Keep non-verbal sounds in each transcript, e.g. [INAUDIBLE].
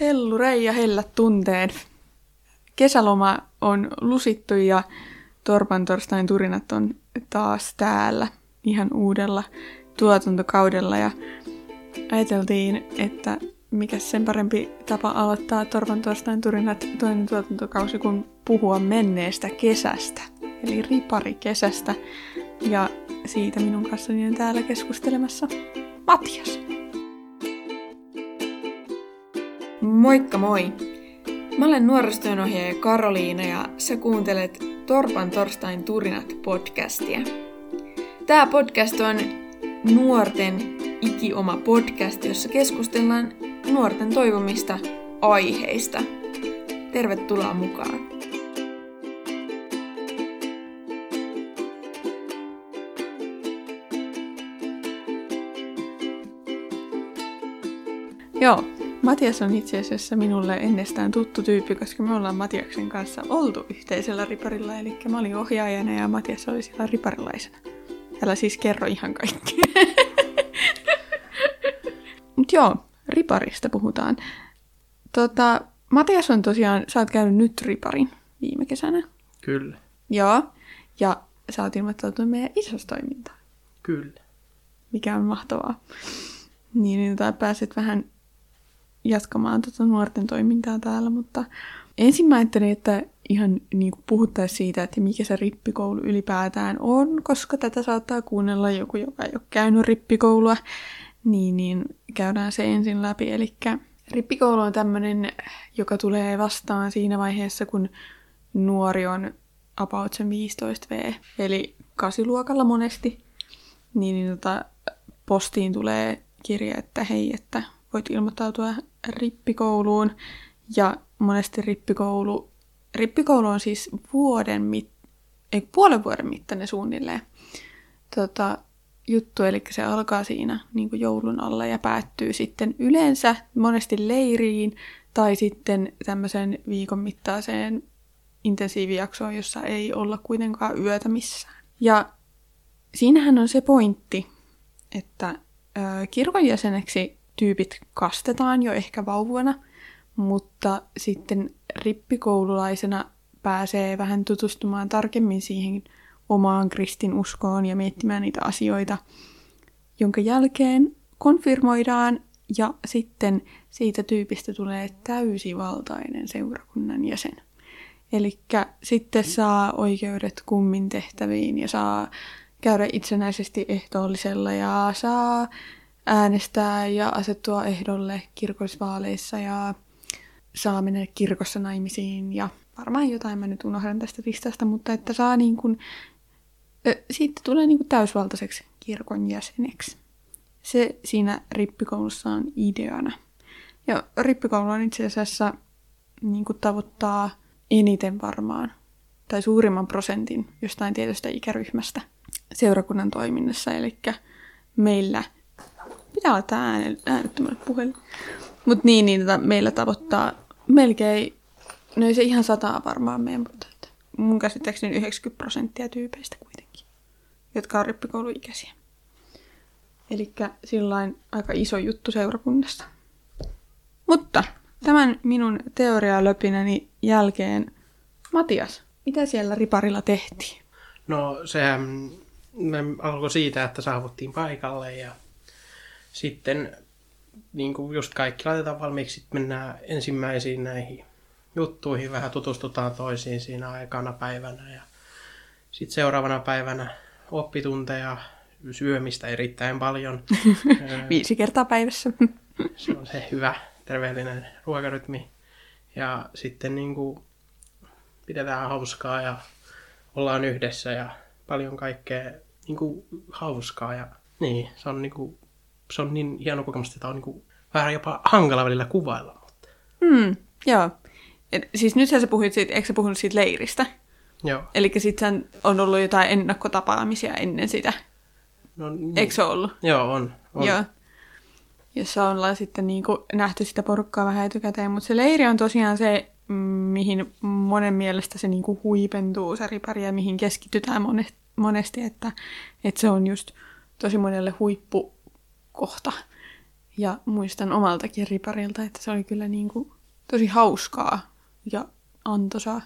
Hellurei ja hellät tunteen. Kesäloma on lusittu ja Torpan torstain turinat on taas täällä ihan uudella tuotantokaudella ja ajateltiin, että mikä sen parempi tapa aloittaa Torpan torstain turinat toinen tuotantokausi kuin puhua menneestä kesästä, eli riparikesästä. Ja siitä minun kanssani on täällä keskustelemassa Matias. Moikka moi! Mä olen nuorisotyönohjaaja Karoliina ja sä kuuntelet Torpan torstain turinat podcastia. Tää podcast on nuorten ikioma podcast, jossa keskustellaan nuorten toivomista aiheista. Tervetuloa mukaan! Joo, Matias on itse asiassa minulle ennestään tuttu tyyppi, koska me ollaan Matiaksen kanssa oltu yhteisellä riparilla, eli mä olin ohjaajana ja Matias oli siellä riparilaisena. Älä siis kerro ihan kaikki. [LAUGHS] Mut joo, riparista puhutaan. Tota, Matias on tosiaan, sä oot käynyt nyt riparin viime kesänä. Kyllä. Joo, ja sä oot ilmoittautunut meidän isostoimintaan, Kyllä. mikä on mahtavaa. Niin, niin tota, pääset vähän jatkamaan tuota nuorten toimintaa täällä, mutta ensin mä ajattelin, että ihan niin kuin puhuttaisiin siitä, että mikä se rippikoulu ylipäätään on, koska tätä saattaa kuunnella joku, joka ei ole käynyt rippikoulua, niin, niin käydään se ensin läpi. Eli rippikoulu on tämmöinen, joka tulee vastaan siinä vaiheessa, kun nuori on about sen 15V, eli kasiluokalla monesti, niin, niin tota, postiin tulee kirja, että hei, että voit ilmoittautua rippikouluun. Ja monesti rippikoulu, rippikoulu on siis vuoden mit, ei, puolen vuoden mittainen suunnilleen tota, juttu, eli se alkaa siinä niin kuin joulun alla ja päättyy sitten yleensä monesti leiriin tai sitten tämmöisen viikon mittaiseen intensiivijaksoon, jossa ei olla kuitenkaan yötä missään. Ja siinähän on se pointti, että ö, kirkon jäseneksi tyypit kastetaan jo ehkä vauvana, mutta sitten rippikoululaisena pääsee vähän tutustumaan tarkemmin siihen omaan kristinuskoon ja miettimään niitä asioita, jonka jälkeen konfirmoidaan ja sitten siitä tyypistä tulee täysivaltainen seurakunnan jäsen. Eli sitten saa oikeudet kummin tehtäviin ja saa käydä itsenäisesti ehtoollisella ja saa äänestää ja asettua ehdolle kirkollisvaaleissa ja saa mennä kirkossa naimisiin ja varmaan jotain mä nyt unohdan tästä listasta, mutta että saa niin kuin, siitä tulee niin kuin täysvaltaiseksi kirkon jäseneksi. Se siinä rippikoulussa on ideana. Ja rippikoulu on itse asiassa niin kuin tavoittaa eniten varmaan, tai suurimman prosentin jostain tietystä ikäryhmästä seurakunnan toiminnassa. Eli meillä pitää olla tämä äänettömälle puhelin. Mutta niin, niin tota, meillä tavoittaa melkein, no ei se ihan sataa varmaan meidän, mutta että mun käsittääkseni 90 prosenttia tyypeistä kuitenkin, jotka on rippikouluikäisiä. Eli sillain aika iso juttu seurakunnassa. Mutta tämän minun teorialöpinäni jälkeen, Matias, mitä siellä riparilla tehtiin? No sehän alkoi siitä, että saavuttiin paikalle ja sitten niin kuin just kaikki laitetaan valmiiksi, sitten mennään ensimmäisiin näihin juttuihin, vähän tutustutaan toisiin siinä aikana päivänä ja sitten seuraavana päivänä oppitunteja, syömistä erittäin paljon. [LAUGHS] Viisi kertaa päivässä. [LAUGHS] se on se hyvä terveellinen ruokarytmi. Ja sitten niin kuin pidetään hauskaa ja ollaan yhdessä ja paljon kaikkea niin kuin hauskaa. Ja niin, se on, niin kuin, se on niin hieno kokemus, että on niin kuin, vähän jopa hankala välillä kuvailla. Mutta... Mm, joo. Et, siis nyt sä puhuit siitä, eikö sä puhunut siitä leiristä? Joo. Eli sitten on ollut jotain ennakkotapaamisia ennen sitä. No, niin. Eikö se ollut? Joo, on. on. Joo. Jossa ollaan sitten niin kuin nähty sitä porukkaa vähän etukäteen, mutta se leiri on tosiaan se, mihin monen mielestä se niin kuin huipentuu se ripari ja mihin keskitytään monesti, että, että se on just tosi monelle huippukohta. Ja muistan omaltakin riparilta, että se oli kyllä niin kuin tosi hauskaa ja antoisaa.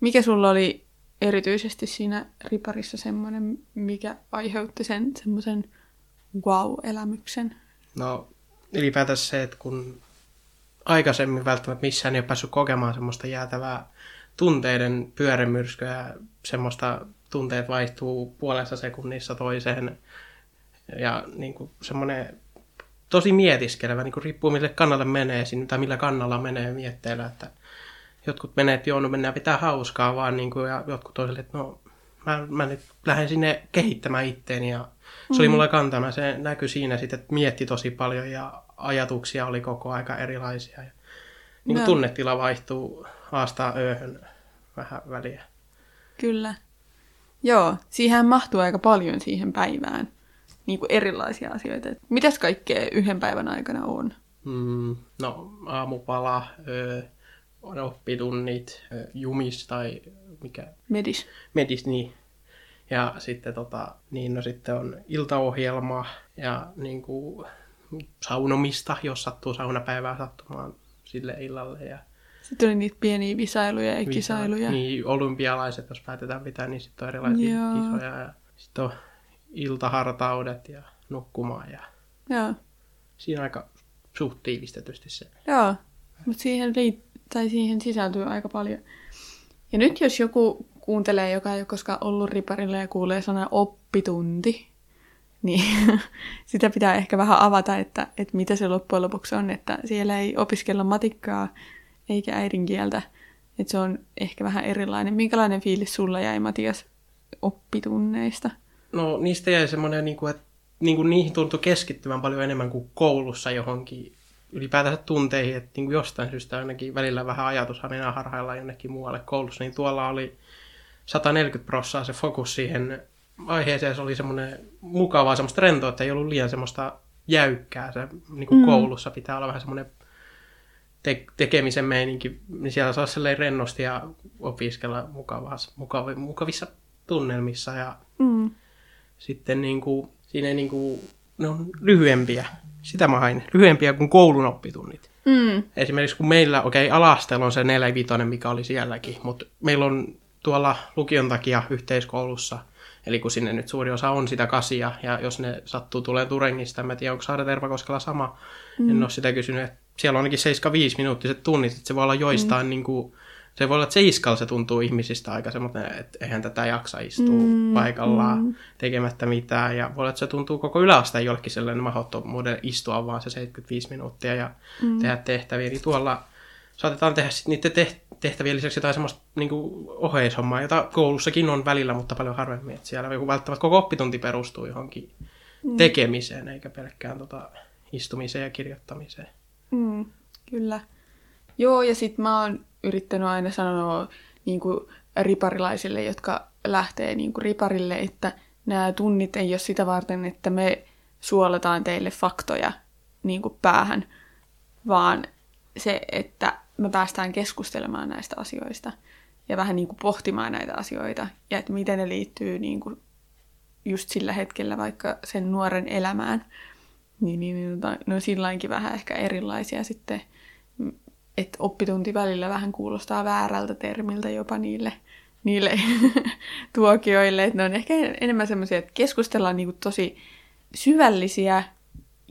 Mikä sulla oli erityisesti siinä riparissa semmoinen, mikä aiheutti sen semmoisen wow-elämyksen? No ylipäätänsä se, että kun aikaisemmin välttämättä missään ei ole päässyt kokemaan semmoista jäätävää tunteiden pyörimyrskyä semmoista tunteet vaihtuu puolessa sekunnissa toiseen. Ja niin kuin semmoinen tosi mietiskelevä, niin kuin riippuu mille kannalle menee tai millä kannalla menee mietteillä, että jotkut menee, että joo, no mennään pitää hauskaa vaan, niin kuin, ja jotkut toiselle, että no mä, mä nyt lähden sinne kehittämään itteeni, ja se mm. oli mulla kantana, se näkyi siinä sitten, että mietti tosi paljon, ja ajatuksia oli koko aika erilaisia, ja niin kuin no. tunnetila vaihtuu haastaa ööhön vähän väliä. Kyllä. Joo, siihen mahtuu aika paljon siihen päivään. Niin kuin erilaisia asioita. Mitäs kaikkea yhden päivän aikana on? Mm, no, aamupala, öö, oppitunnit, jumis tai mikä? Medis. Medis, niin. Ja sitten, tota, niin no, sitten on iltaohjelma ja niin kuin, saunomista, jos sattuu saunapäivää sattumaan sille illalle. Ja sitten oli niitä pieniä visailuja ja Visa- kisailuja. Niin, olympialaiset, jos päätetään pitää, niin sitten on erilaisia Joo. kisoja. Ja sitten on iltahartaudet ja nukkumaan. Ja Joo. Siinä aika suht tiivistetysti se. Joo, mutta siihen, liit- tai siihen sisältyy aika paljon. Ja nyt jos joku kuuntelee, joka ei ole koskaan ollut riparilla ja kuulee sana oppitunti, niin [LAUGHS] sitä pitää ehkä vähän avata, että, että mitä se loppujen lopuksi on, että siellä ei opiskella matikkaa eikä äidinkieltä, että se on ehkä vähän erilainen. Minkälainen fiilis sulla jäi, Matias, oppitunneista? No niistä jäi semmoinen, niin kuin, että niin kuin niihin tuntui keskittyvän paljon enemmän kuin koulussa johonkin ylipäätänsä tunteihin, että niin kuin jostain syystä ainakin välillä vähän ajatus mennään harhailla jonnekin muualle koulussa, niin tuolla oli 140 prossaa se fokus siihen aiheeseen, se oli semmoinen mukavaa, semmoista rentoa, että ei ollut liian semmoista jäykkää, se niin kuin mm. koulussa pitää olla vähän semmoinen te- tekemisen meininki, niin siellä saa rennosti ja opiskella mukavassa, mukav- mukavissa tunnelmissa ja mm. Sitten niin kuin, siinä niin kuin, ne on lyhyempiä sitä mä hain. Lyhyempiä kuin koulun oppitunnit. Mm. Esimerkiksi kun meillä, okei, okay, alastelu on se 4 mikä oli sielläkin, mutta meillä on tuolla lukion takia yhteiskoulussa, eli kun sinne nyt suuri osa on sitä kasia, ja jos ne sattuu tulee Turengista, en tiedä, onko Saada Tervakoskella sama, mm. en ole sitä kysynyt, että siellä on ainakin 75 minuuttiset tunnit, että se voi olla joistain mm. niin kuin, se voi olla, että se iskalla se tuntuu ihmisistä aika semmoinen, että eihän tätä jaksa istua mm, paikallaan mm. tekemättä mitään. Ja voi olla, että se tuntuu koko yläasteen jollekin sellainen mahdottomuuden istua vaan se 75 minuuttia ja mm. tehdä tehtäviä. Niin tuolla saatetaan tehdä sitten niiden tehtävien lisäksi jotain semmoista niin oheishommaa, jota koulussakin on välillä, mutta paljon harvemmin. Että siellä joku välttämättä koko oppitunti perustuu johonkin mm. tekemiseen, eikä pelkkään tota istumiseen ja kirjoittamiseen. Mm, kyllä. Joo, ja sitten mä oon yrittänyt aina sanoa niin kuin riparilaisille, jotka lähtee niin kuin riparille, että nämä tunnit ei ole sitä varten, että me suoletaan teille faktoja niin kuin päähän, vaan se, että me päästään keskustelemaan näistä asioista ja vähän niin kuin pohtimaan näitä asioita ja että miten ne liittyy niin kuin just sillä hetkellä vaikka sen nuoren elämään. Niin, niin, niin ne on silläinkin vähän ehkä erilaisia sitten että oppitunti välillä vähän kuulostaa väärältä termiltä jopa niille, niille [LAUGHS] tuokioille. Että ne on ehkä enemmän semmoisia, että keskustellaan niinku tosi syvällisiä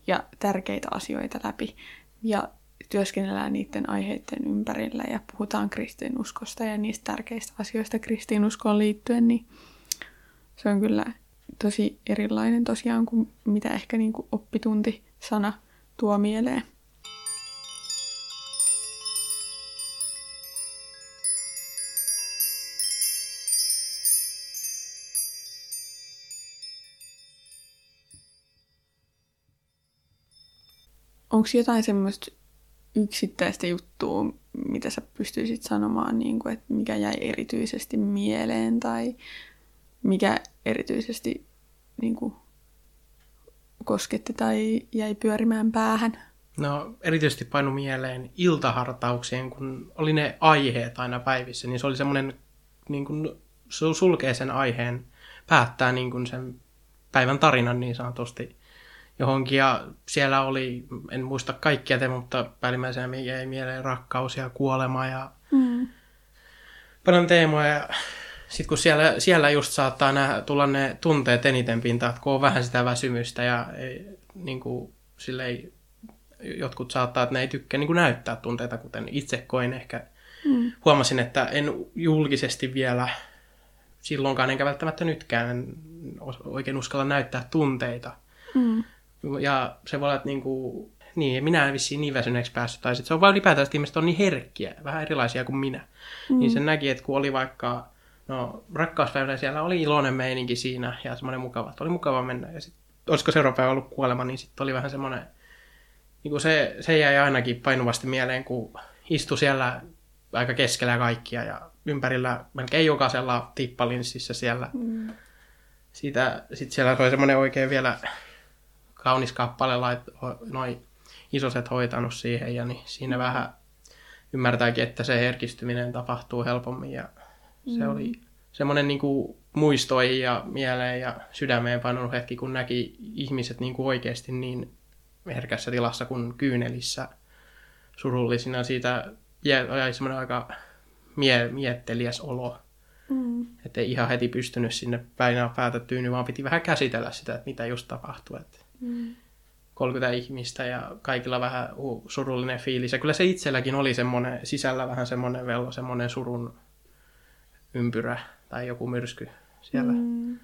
ja tärkeitä asioita läpi. Ja työskennellään niiden aiheiden ympärillä ja puhutaan kristinuskosta ja niistä tärkeistä asioista kristinuskoon liittyen, niin se on kyllä tosi erilainen tosiaan kuin mitä ehkä niin kuin oppitunti-sana tuo mieleen. Onko jotain semmoista yksittäistä juttua, mitä sä pystyisit sanomaan, niin kuin, että mikä jäi erityisesti mieleen tai mikä erityisesti niin kuin, kosketti tai jäi pyörimään päähän? No erityisesti painu mieleen iltahartauksien, kun oli ne aiheet aina päivissä, niin se oli semmoinen, niin kuin, sulkee sen aiheen, päättää niin kuin sen päivän tarinan niin sanotusti. Johonkin ja siellä oli, en muista kaikkia te, mutta päällimmäisenä jäi mieleen rakkaus ja kuolema ja Mm. paljon teemoja. Ja sitten kun siellä, siellä just saattaa nää, tulla ne tunteet eniten pintaan, että kun on vähän sitä väsymystä ja ei, niin kuin, silleen, jotkut saattaa, että ne ei tykkää niin kuin näyttää tunteita, kuten itse koin ehkä. Mm. Huomasin, että en julkisesti vielä silloinkaan, enkä välttämättä nytkään en oikein uskalla näyttää tunteita. Mm. Ja se voi olla, että niinku, niin, minä en vissiin niin väsyneeksi päässyt. Tai sitten se on vaan ylipäätään, että ihmiset on niin herkkiä, vähän erilaisia kuin minä. Mm. Niin sen näki, että kun oli vaikka, no rakkauspäivänä siellä oli iloinen meininki siinä ja semmoinen mukava, että oli mukava mennä. Ja sitten, olisiko seuraava päivä ollut kuolema, niin sitten oli vähän semmoinen, niin kuin se, se jäi ainakin painuvasti mieleen, kun istui siellä aika keskellä kaikkia ja ympärillä melkein jokaisella tippalinssissä siellä. Mm. Siitä, sitten siellä oli semmoinen oikein vielä kaunis kappale, lait, ho- noi isoset hoitanut siihen ja niin siinä vähän ymmärtääkin, että se herkistyminen tapahtuu helpommin ja se Mm. oli semmoinen niin kuin muistoihin ja mieleen ja sydämeen painunut hetki, kun näki ihmiset niin kuin oikeasti niin herkässä tilassa kuin kyynelissä surullisina. Siitä jä- jäi semmoinen aika mie- mietteliäs olo. Mm. Että ei ihan heti pystynyt sinne päinä päätä tyyny, vaan piti vähän käsitellä sitä, että mitä just tapahtui. Että Mm. 30 ihmistä ja kaikilla vähän surullinen fiilis. Ja kyllä se itselläkin oli semmoinen, sisällä vähän semmoinen vello, semmoinen surun ympyrä tai joku myrsky siellä. Mm.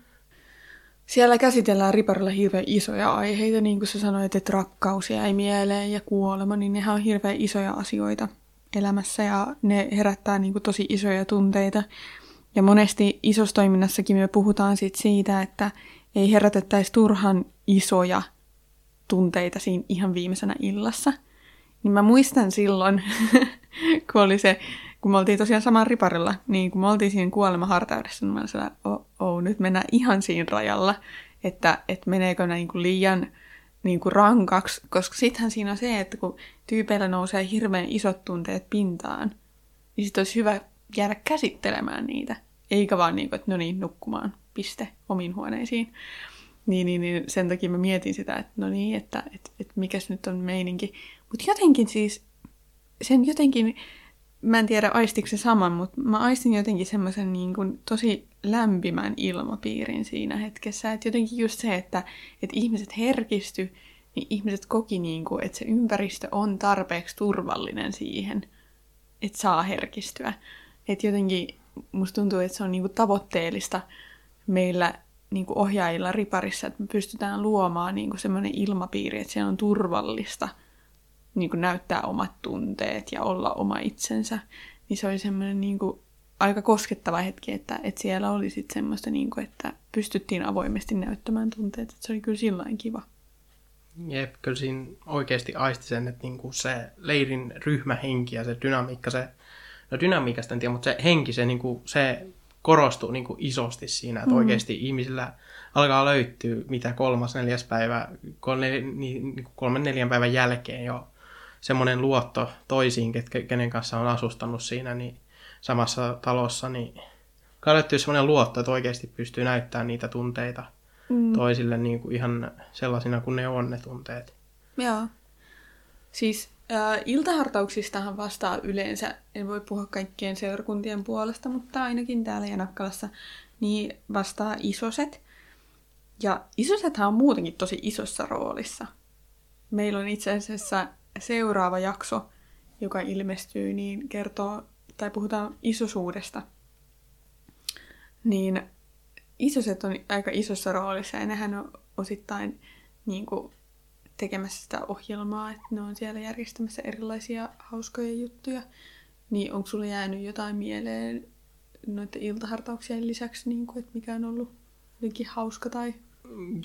Siellä käsitellään Riparilla hirveän isoja aiheita, niin kuin sä sanoit, että rakkaus jäi mieleen ja kuolema, niin nehän on hirveän isoja asioita elämässä ja ne herättää niin kuin tosi isoja tunteita. Ja monesti isossa toiminnassakin me puhutaan sit siitä, että ei herätettäisi turhan isoja tunteita siinä ihan viimeisenä illassa. Niin mä muistan silloin, [LAUGHS] kun oli se, kun me oltiin tosiaan saman riparilla, niin kun me oltiin siinä kuolemahartaudessa, niin mä sellainen, oh, oh, nyt mennään ihan siinä rajalla, että, että meneekö ne niin kuin liian niin kuin rankaksi, koska sittenhän siinä on se, että kun tyypeillä nousee hirveän isot tunteet pintaan, niin sitten olisi hyvä jäädä käsittelemään niitä, eikä vaan niin kuin, että no niin, nukkumaan, piste, omiin huoneisiin. Niin, niin, niin sen takia mä mietin sitä, että no niin, että, että, että mikäs nyt on meininki. Mutta jotenkin siis, sen jotenkin, mä en tiedä aistiko se saman, mutta mä aistin jotenkin semmoisen niin tosi lämpimän ilmapiirin siinä hetkessä. Että jotenkin just se, että, että ihmiset herkisty, niin ihmiset koki, niin kuin, että se ympäristö on tarpeeksi turvallinen siihen, että saa herkistyä. Että jotenkin musta tuntuu, että se on niin kuin tavoitteellista meillä niin kuin ohjaajilla riparissa, että me pystytään luomaan niin semmoinen ilmapiiri, että siellä on turvallista niin kuin näyttää omat tunteet ja olla oma itsensä. Niin se oli semmoinen niin kuin aika koskettava hetki, että, että siellä oli sitten semmoista, niin kuin, että pystyttiin avoimesti näyttämään tunteet. Että se oli kyllä sillain kiva. Jep, kyllä siinä oikeasti aisti sen, että niinku se leirin ryhmähenki ja se dynamiikka, se, no dynamiikasta en tiedä, mutta se henki, se, niinku, se korostuu niinku isosti siinä, että mm. oikeasti ihmisillä alkaa löytyä mitä kolmas, neljäs päivä, kolme, niin, kolmen, neljän päivän jälkeen jo semmoinen luotto toisiin, ketkä, kenen kanssa on asustanut siinä niin samassa talossa, niin alkaa löytyä semmoinen luotto, että oikeasti pystyy näyttämään niitä tunteita Mm. toisille niin kuin ihan sellaisina kuin ne on ne tunteet. Joo. Siis iltahartauksistahan vastaa yleensä, en voi puhua kaikkien seurakuntien puolesta, mutta ainakin täällä Janakkalassa, niin vastaa isoset. Ja isosethan on muutenkin tosi isossa roolissa. Meillä on itse asiassa seuraava jakso, joka ilmestyy, niin kertoo, tai puhutaan isosuudesta. Niin isoset on aika isossa roolissa ja nehän on osittain niin kuin, tekemässä sitä ohjelmaa, että ne on siellä järjestämässä erilaisia hauskoja juttuja. Niin onko sulle jäänyt jotain mieleen noiden iltahartauksien lisäksi, niin kuin, että mikä on ollut jotenkin hauska tai...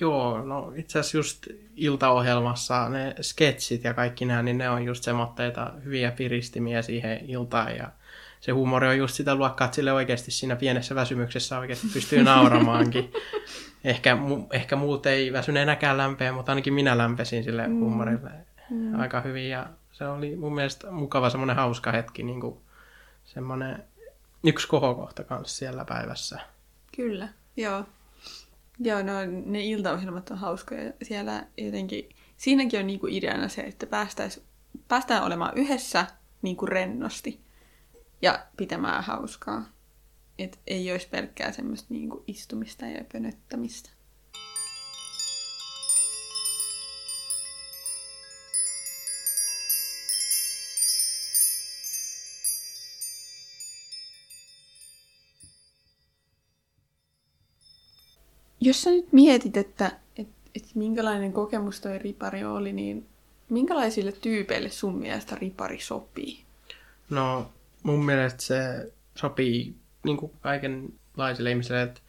Joo, no itse asiassa just iltaohjelmassa ne sketsit ja kaikki nämä, niin ne on just semmoitteita hyviä piristimiä siihen iltaan ja se huumori on just sitä luokkaa, että sille oikeasti siinä pienessä väsymyksessä oikeasti pystyy [LAUGHS] nauramaankin. Ehkä, mu, ehkä muut ei väsyneenäkään lämpeä, mutta ainakin minä lämpesin sille Mm. huumorille Mm. aika hyvin ja se oli mun mielestä mukava semmoinen hauska hetki, niin kuin semmoinen yksi kohokohta kanssa siellä päivässä. Kyllä, joo. Joo, no ne iltaohjelmat on hauskoja. Siellä jotenkin, siinäkin on niinku ideana se, että päästäis, päästään olemaan yhdessä niinku rennosti ja pitämään hauskaa. Et ei olisi pelkkää semmoista niinku istumista ja pönöttämistä. Jos sä nyt mietit, että, että, että minkälainen kokemus toi ripari oli, niin minkälaisille tyypeille sun mielestä ripari sopii? No, mun mielestä se sopii niin kuin kaikenlaisille ihmisille, että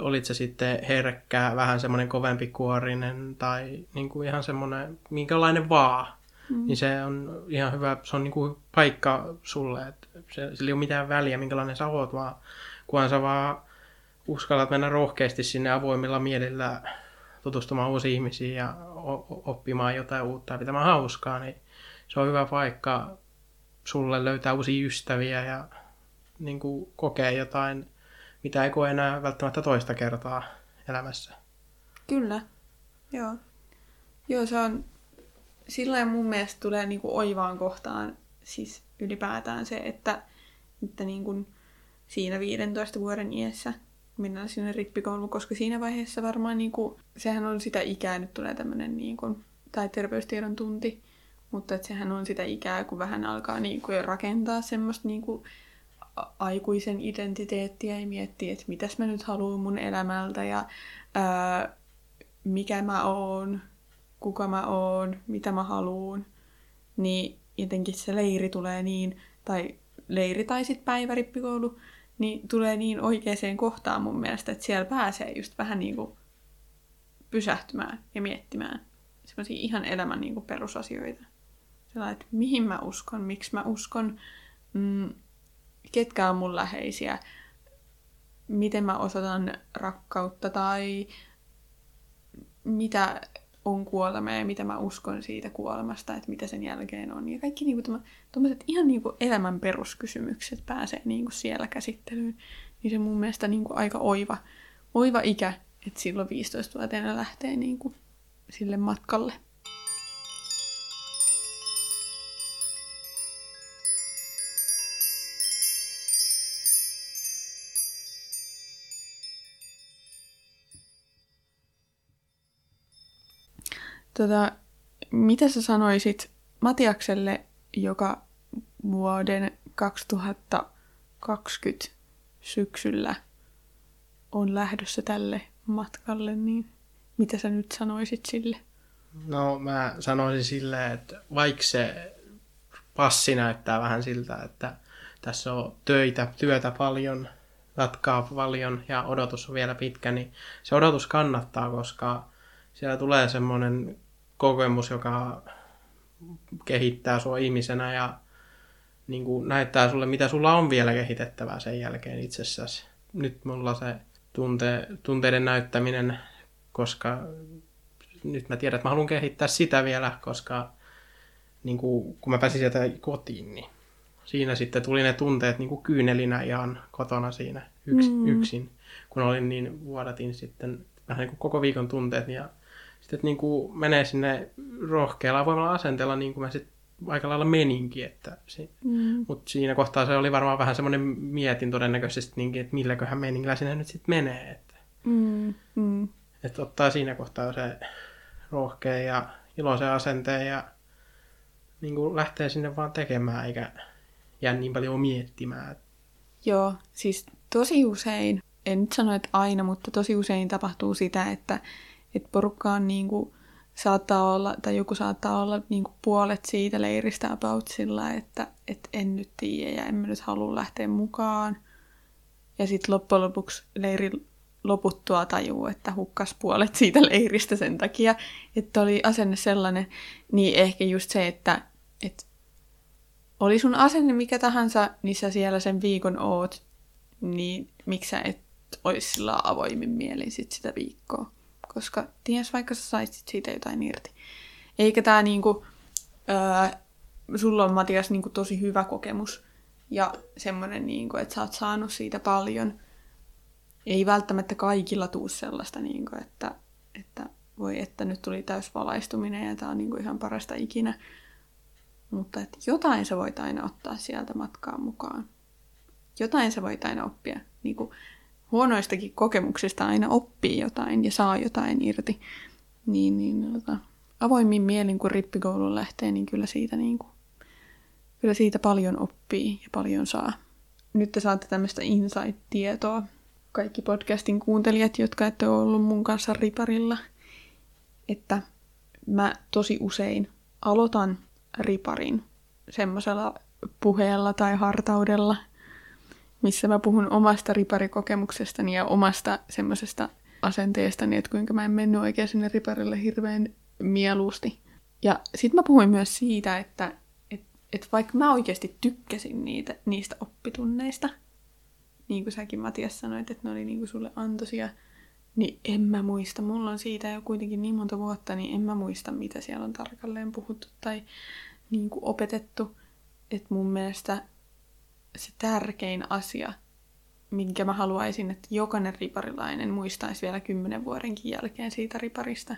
olit se sitten herkkää, vähän semmoinen kovempi kuorinen tai niin kuin ihan semmoinen, minkälainen vaan. Mm. Niin se on ihan hyvä, se on niin kuin paikka sulle, että se, sillä ei ole mitään väliä, minkälainen sä oot, vaan kunhan sä vaan uskallat mennä rohkeasti sinne avoimilla mielillä tutustumaan uusiin ihmisiin ja oppimaan jotain uutta ja pitämään hauskaa, niin se on hyvä paikka sulle löytää uusia ystäviä ja niin kuin kokea jotain, mitä ei koe enää välttämättä toista kertaa elämässä. Kyllä, joo. Joo, se on, sillä mun mielestä tulee niin kuin oivaan kohtaan siis ylipäätään se, että, että niin kuin siinä 15 vuoden iässä mennään sinne rippikouluun, koska siinä vaiheessa varmaan niin kuin, sehän on sitä ikää, nyt tulee tämmöinen niin kuin, tai terveystiedon tunti, mutta että sehän on sitä ikää, kun vähän alkaa niin kuin, rakentaa semmoista niin kuin, aikuisen identiteettiä ja miettiä, että mitäs mä nyt haluan mun elämältä ja ää, mikä mä oon, kuka mä oon, mitä mä haluan, niin jotenkin se leiri tulee niin, tai leiri tai sitten päivärippikoulu, niin tulee niin oikeaan kohtaan mun mielestä, että siellä pääsee just vähän niin kuin pysähtymään ja miettimään semmoisia ihan elämän niin kuin perusasioita. Sellainen, että mihin mä uskon, miksi mä uskon, mm, ketkä on mun läheisiä, miten mä osoitan rakkautta tai mitä on kuolema ja mitä mä uskon siitä kuolemasta, että mitä sen jälkeen on. Ja kaikki niinku tuommoiset ihan niinku elämän peruskysymykset pääsee niinku siellä käsittelyyn. Niin se mun mielestä niinku aika oiva, oiva ikä, että silloin 15-vuotiaana lähtee niinku sille matkalle. Tota, mitä sä sanoisit Matiakselle, joka vuoden 2020 syksyllä on lähdössä tälle matkalle, niin mitä sä nyt sanoisit sille? No mä sanoisin sille, että vaikka se passi näyttää vähän siltä, että tässä on töitä, työtä paljon, jatkaa paljon ja odotus on vielä pitkä, niin se odotus kannattaa, koska siellä tulee semmoinen kokemus, joka kehittää sua ihmisenä ja niin kuin näyttää sulle, mitä sulla on vielä kehitettävää sen jälkeen itsessäsi. Nyt mulla se tunte, tunteiden näyttäminen, koska nyt mä tiedän, että mä haluan kehittää sitä vielä, koska niin kuin, kun mä pääsin sieltä kotiin, niin siinä sitten tuli ne tunteet niin kuin kyynelinä ihan kotona siinä yks, mm. yksin, kun olin niin vuodatin sitten vähän niin kuin koko viikon tunteet ja sitten että niin kuin menee sinne rohkealla voimalla asenteella, niin kuin mä sitten aika lailla meninkin. Että se, mm. Mutta siinä kohtaa se oli varmaan vähän semmoinen mietin todennäköisesti, niinkin, että milläköhän meningillä sinne nyt sitten menee. Että, mm. Mm. että ottaa siinä kohtaa se rohkea ja iloisen asenteen ja niin kuin lähtee sinne vaan tekemään eikä jää niin paljon miettimään. Joo, siis tosi usein, en nyt sano, että aina, mutta tosi usein tapahtuu sitä, että että porukka on niin kuin, saattaa olla, tai joku saattaa olla niin kuin puolet siitä leiristä about sillä, että et en nyt tiedä ja en mä nyt halua lähteä mukaan. Ja sitten loppujen lopuksi leiri loputtua tajuu, että hukkas puolet siitä leiristä sen takia, että oli asenne sellainen, niin ehkä just se, että, että oli sun asenne mikä tahansa, niin sä siellä sen viikon oot, niin miksi sä et olisi sillä avoimin mielin sit sitä viikkoa koska ties vaikka sä saisit siitä jotain irti. Eikä tää niinku, öö, sulla on Matias niinku tosi hyvä kokemus ja semmonen, niinku, että sä oot saanut siitä paljon. ei välttämättä kaikilla tuu sellaista, niin kuin, että, että voi että nyt tuli täysvalaistuminen ja tämä on niin kuin ihan parasta ikinä. Mutta että jotain sä voit aina ottaa sieltä matkaan mukaan. Jotain sä voit aina oppia. Niin kuin huonoistakin kokemuksista aina oppii jotain ja saa jotain irti. Niin, niin tota, avoimin mielin, kun rippikouluun lähtee, niin kyllä siitä, niin kuin, kyllä siitä paljon oppii ja paljon saa. Nyt te saatte tämmöistä insight-tietoa. Kaikki podcastin kuuntelijat, jotka ette ole ollut mun kanssa riparilla, että mä tosi usein aloitan riparin semmoisella puheella tai hartaudella, missä mä puhun omasta riparikokemuksestani ja omasta semmoisesta asenteestani, että kuinka mä en mennyt oikein sinne riparille hirveän mieluusti. Ja sitten mä puhuin myös siitä, että et, et vaikka mä oikeasti tykkäsin niitä, niistä oppitunneista, niin kuin säkin Matias sanoit, että ne oli niin kuin sulle antoisia, niin en mä muista. Mulla on siitä jo kuitenkin niin monta vuotta, niin en mä muista, mitä siellä on tarkalleen puhuttu tai niin kuin opetettu. Että mun mielestä se tärkein asia, minkä mä haluaisin, että jokainen riparilainen muistaisi vielä kymmenen vuodenkin jälkeen siitä riparista,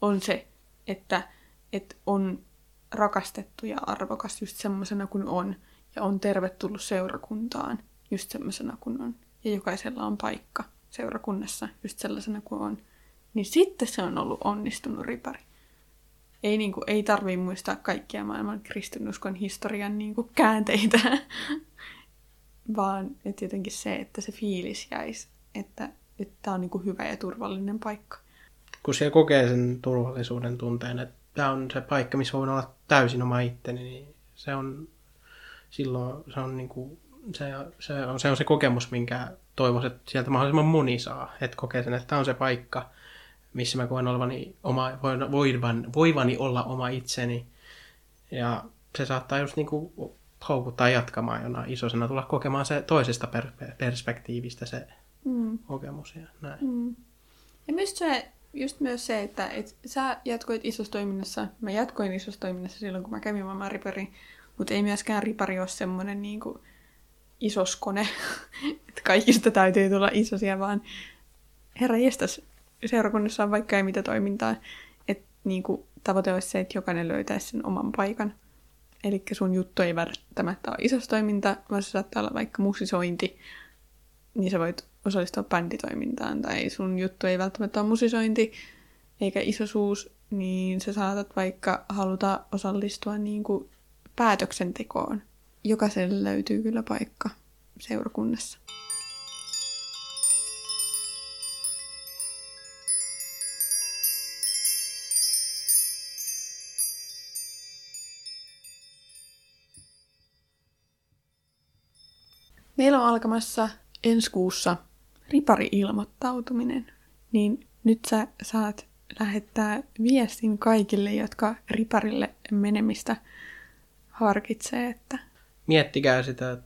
on se, että, että on rakastettu ja arvokas just semmoisena kuin on, ja on tervetullut seurakuntaan just semmoisena kuin on, ja jokaisella on paikka seurakunnassa just sellaisena kuin on, niin sitten se on ollut onnistunut ripari. Ei, niin kuin, ei tarvii muistaa kaikkia maailman kristinuskon historian niin kuin, käänteitä, [LAUGHS] vaan että jotenkin se, että se fiilis jäisi, että tämä on niin kuin, hyvä ja turvallinen paikka. Kun siellä kokee sen turvallisuuden tunteen, että tämä on se paikka, missä voin olla täysin oma itteni, niin se on silloin se on, niin kuin, se, se, on, se on se kokemus, minkä toivoisin, että sieltä mahdollisimman moni saa. Että kokee sen, että tämä on se paikka, missä mä koen olevani oma, voivan, voivani olla oma itseni. Ja se saattaa just niin kuin houkuttaa jatkamaan jonain isosena, tulla kokemaan se toisesta per- perspektiivistä se mm. kokemus ja näin. Mm. Ja myös se, just myös se, että et sä jatkoit isossa toiminnassa, mä jatkoin isossa toiminnassa silloin, kun mä kävin maailman ripari, mutta ei myöskään ripari ole semmoinen niin kuin isoskone, [LAUGHS] että kaikista täytyy tulla isosia, vaan herra jestas, seurakunnassa on vaikka ei mitä toimintaa, että niin kuin, tavoite olisi se, että jokainen löytäisi sen oman paikan. Eli sun juttu ei välttämättä ole isossa toiminta, vaan se saattaa olla vaikka musisointi, niin sä voit osallistua bänditoimintaan, tai sun juttu ei välttämättä ole musisointi eikä isosuus, niin sä saatat vaikka haluta osallistua niin kuin päätöksentekoon. Jokaiselle löytyy kyllä paikka seurakunnassa. Meillä on alkamassa ensi kuussa ripari-ilmoittautuminen, niin nyt sä saat lähettää viestin kaikille, jotka riparille menemistä harkitsee, että... Miettikää sitä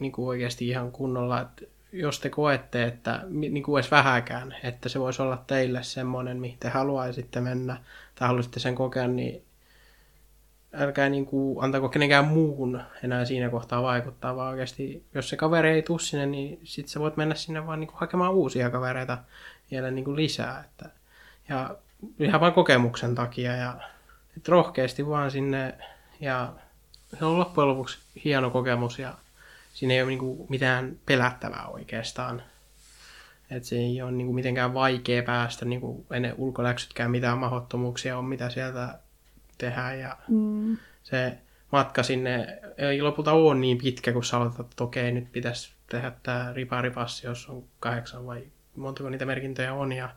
niin kuin oikeasti ihan kunnolla, että jos te koette, että niin kuin edes vähäkään, että se voisi olla teille semmoinen, mihin te haluaisitte mennä tai haluaisitte sen kokea, niin älkää niin kuin, antako kenenkään muuhun enää siinä kohtaa vaikuttaa, vaan oikeasti, jos se kaveri ei tule sinne, niin sit sä voit mennä sinne vaan niin kuin, hakemaan uusia kavereita vielä niin kuin lisää. Että, ja ihan vain kokemuksen takia ja että rohkeasti vaan sinne ja se on loppujen lopuksi hieno kokemus ja siinä ei ole niin kuin, mitään pelättävää oikeastaan. Että se ei ole niin kuin, mitenkään vaikea päästä, niin kuin ennen ulkoläksytkään mitään mahdottomuuksia on, mitä sieltä tehdä ja mm. se matka sinne ei lopulta ole niin pitkä, kun sä aloitat, että okei, nyt pitäisi tehdä tämä riparipassi, jos on kahdeksan vai montako niitä merkintöjä on ja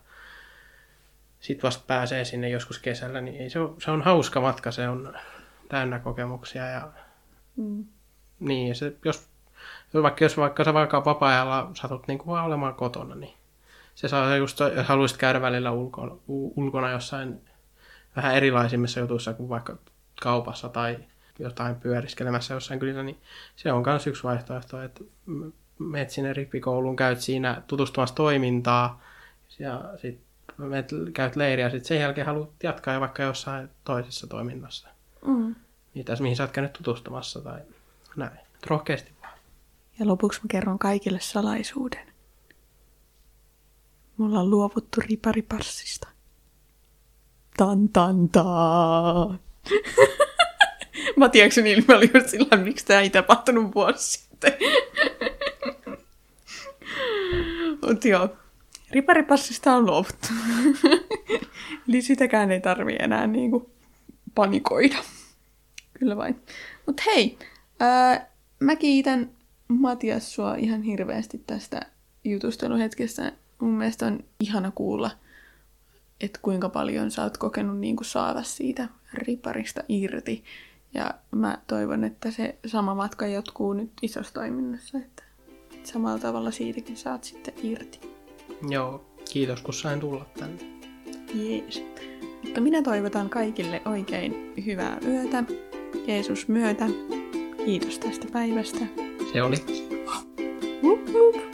sitten vasta pääsee sinne joskus kesällä, niin ei se, ole, se on hauska matka, se on täynnä kokemuksia ja mm. niin, se, jos, vaikka jos vaikka sä vaikka vapaa-ajalla satut niin kuin olemaan kotona, niin se saa just, jos haluaisit käydä välillä ulkona, ulkona jossain vähän erilaisimmissa jutuissa kuin vaikka kaupassa tai jotain pyöriskelemässä jossain kylissä, niin se on myös yksi vaihtoehto, että menet sinne rippikouluun, käyt siinä tutustumassa toimintaa ja sitten käyt leiriä ja sitten sen jälkeen haluat jatkaa ja vaikka jossain toisessa toiminnassa. Mm. Mitä, mihin sä oot käynyt tutustumassa tai näin. Rohkeasti vaan. Ja lopuksi mä kerron kaikille salaisuuden. Me ollaan luovuttu riparipassista. Tan tan taan. Matiaksen ilme oli just sillä, miksi tämä ei tapahtunut vuosi sitten. Mutta joo, riparipassista on luovuttu. Eli sitäkään ei tarvi enää niinku panikoida. Kyllä vain. Mutta hei, ää, mä kiitän Matias sua ihan hirveästi tästä jutusteluhetkestä. Mun mielestä on ihana kuulla, että kuinka paljon sä oot kokenut niin kuin saada siitä riparista irti. Ja mä toivon, että se sama matka jatkuu nyt isossa toiminnassa, että samalla tavalla siitäkin saat sitten irti. Joo, kiitos kun sain tulla tänne. Jees. Mutta minä toivotan kaikille oikein hyvää yötä. Jeesus myötä. Kiitos tästä päivästä. Se oli hup.